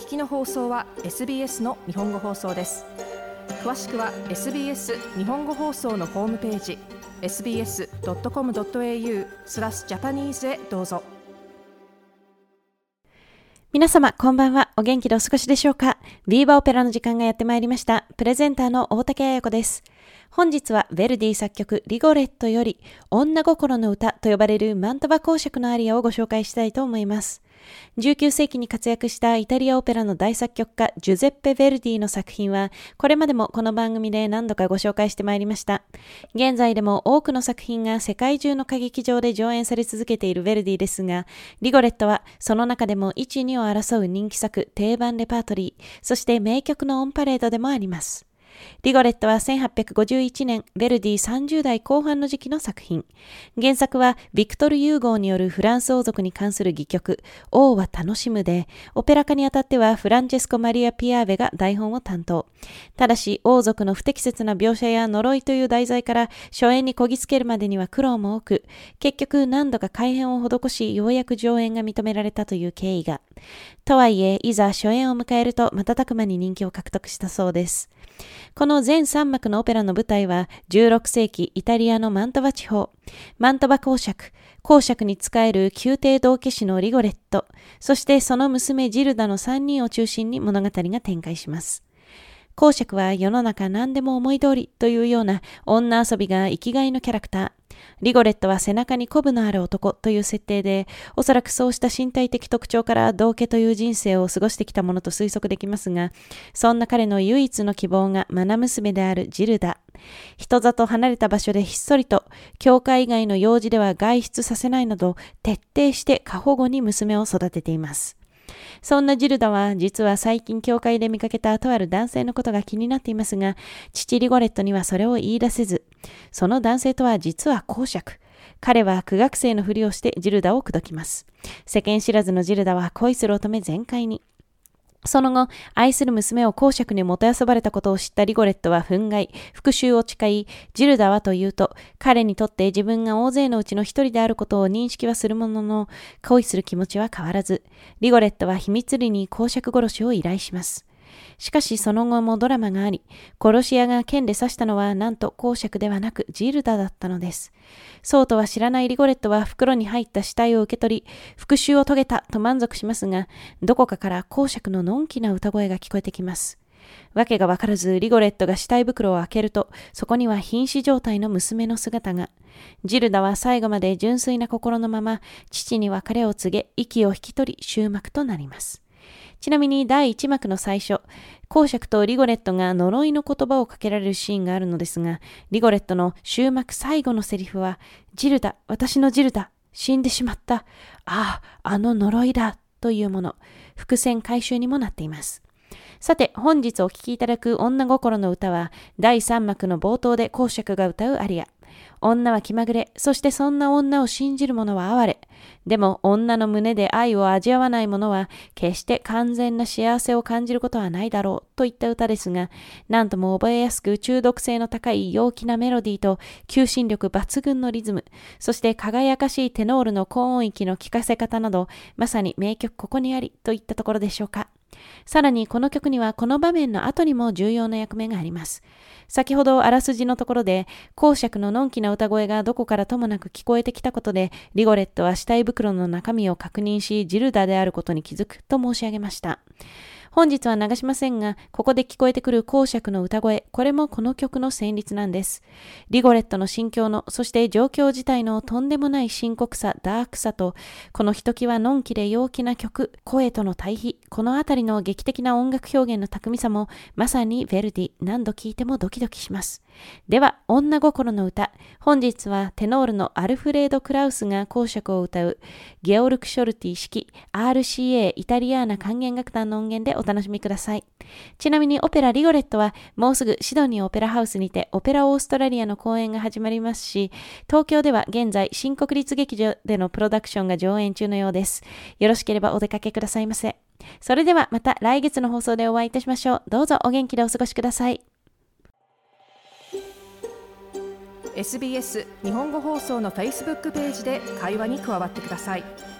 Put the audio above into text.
聞きの放送は SBS の日本語放送です詳しくは SBS 日本語放送のホームページ sbs.com.au スラスジャパニーズへどうぞ皆様、こんばんは。お元気でお過ごしでしょうか？ビーバーオペラの時間がやってまいりました。プレゼンターの大竹彩子です。本日はヴェルディ作曲リゴレットより女心の歌と呼ばれるマントバ公爵のアリアをご紹介したいと思います。19世紀に活躍したイタリアオペラの大作曲家ジュゼッペ・ヴェルディの作品はこれまでもこの番組で何度かご紹介してまいりました。現在でも多くの作品が世界中の歌劇場で上演され続けているヴェルディですが、リゴレットはその中でも1、2を争う人気作定番レパートリー、そして名曲のオンパレードでもあります。リゴレットは1851年、ベルディ30代後半の時期の作品。原作はビクトル・ユーゴーによるフランス王族に関する戯曲、王は楽しむで、オペラ化にあたってはフランチェスコ・マリア・ピアーベが台本を担当。ただし、王族の不適切な描写や呪いという題材から初演にこぎつけるまでには苦労も多く、結局何度か改変を施し、ようやく上演が認められたという経緯が。とはいえ、いざ初演を迎えると瞬く間に人気を獲得したそうです。この全3幕のオペラの舞台は16世紀イタリアのマントバ地方、マントバ公爵、公爵に仕える宮廷道化師のリゴレット、そしてその娘ジルダの3人を中心に物語が展開します。公爵は世の中何でも思い通りというような女遊びが生きがいのキャラクター。リゴレットは背中にコブのある男という設定で、おそらくそうした身体的特徴から道家という人生を過ごしてきたものと推測できますが、そんな彼の唯一の希望が愛娘であるジルダ。人里離れた場所でひっそりと、教会以外の用事では外出させないなど、徹底して過保護に娘を育てています。そんなジルダは実は最近教会で見かけたとある男性のことが気になっていますが、父リゴレットにはそれを言い出せず、その男性とは実は公爵。彼は苦学生のふりをしてジルダを口説きます。世間知らずのジルダは恋する乙女全開に。その後、愛する娘を公爵にもてあそばれたことを知ったリゴレットは憤慨、復讐を誓い、ジルダはというと、彼にとって自分が大勢のうちの一人であることを認識はするものの、恋する気持ちは変わらず、リゴレットは秘密裏に公爵殺しを依頼します。しかしその後もドラマがあり、殺し屋が剣で刺したのはなんと公爵ではなくジルダだったのです。そうとは知らないリゴレットは袋に入った死体を受け取り、復讐を遂げたと満足しますが、どこかから公爵ののんきな歌声が聞こえてきます。わけがわからず、リゴレットが死体袋を開けると、そこには瀕死状態の娘の姿が。ジルダは最後まで純粋な心のまま、父に別れを告げ、息を引き取り、終幕となります。ちなみに第1幕の最初、公爵とリゴレットが呪いの言葉をかけられるシーンがあるのですが、リゴレットの終幕最後のセリフは、ジルダ、私のジルダ、死んでしまった。ああ、あの呪いだ、というもの。伏線回収にもなっています。さて、本日お聴きいただく女心の歌は、第3幕の冒頭で公爵が歌うアリア。女は気まぐれ、そしてそんな女を信じる者は哀れ。でも女の胸で愛を味わわない者は決して完全な幸せを感じることはないだろうといった歌ですが、なんとも覚えやすく中毒性の高い陽気なメロディーと求心力抜群のリズム、そして輝かしいテノールの高音域の聴かせ方など、まさに名曲ここにありといったところでしょうか。さらにこの曲にはこの場面の後にも重要な役目があります。先ほどあらすじのところで、公爵ののんきな歌声がどこからともなく聞こえてきたことで、リゴレットは死体袋の中身を確認し、ジルダであることに気づくと申し上げました。本日は流しませんが、ここで聞こえてくる公爵の歌声、これもこの曲の旋律なんです。リゴレットの心境の、そして状況自体のとんでもない深刻さ、ダークさと、このひときわのんきで陽気な曲、声との対比、このあたりの劇的な音楽表現の巧みさも、まさにヴェルディ、何度聴いてもドキドキします。では、女心の歌。本日はテノールのアルフレード・クラウスが公爵を歌う、ゲオルク・ショルティ式 RCA イタリアーナ管弦楽団の音源でお楽しみください。ちなみにオペラリゴレットはもうすぐシドニーオペラハウスにてオペラオーストラリアの公演が始まりますし、東京では現在新国立劇場でのプロダクションが上演中のようです。よろしければお出かけくださいませ。それではまた来月の放送でお会いいたしましょう。どうぞお元気でお過ごしください。SBS 日本語放送の Facebook ページで会話に加わってください。「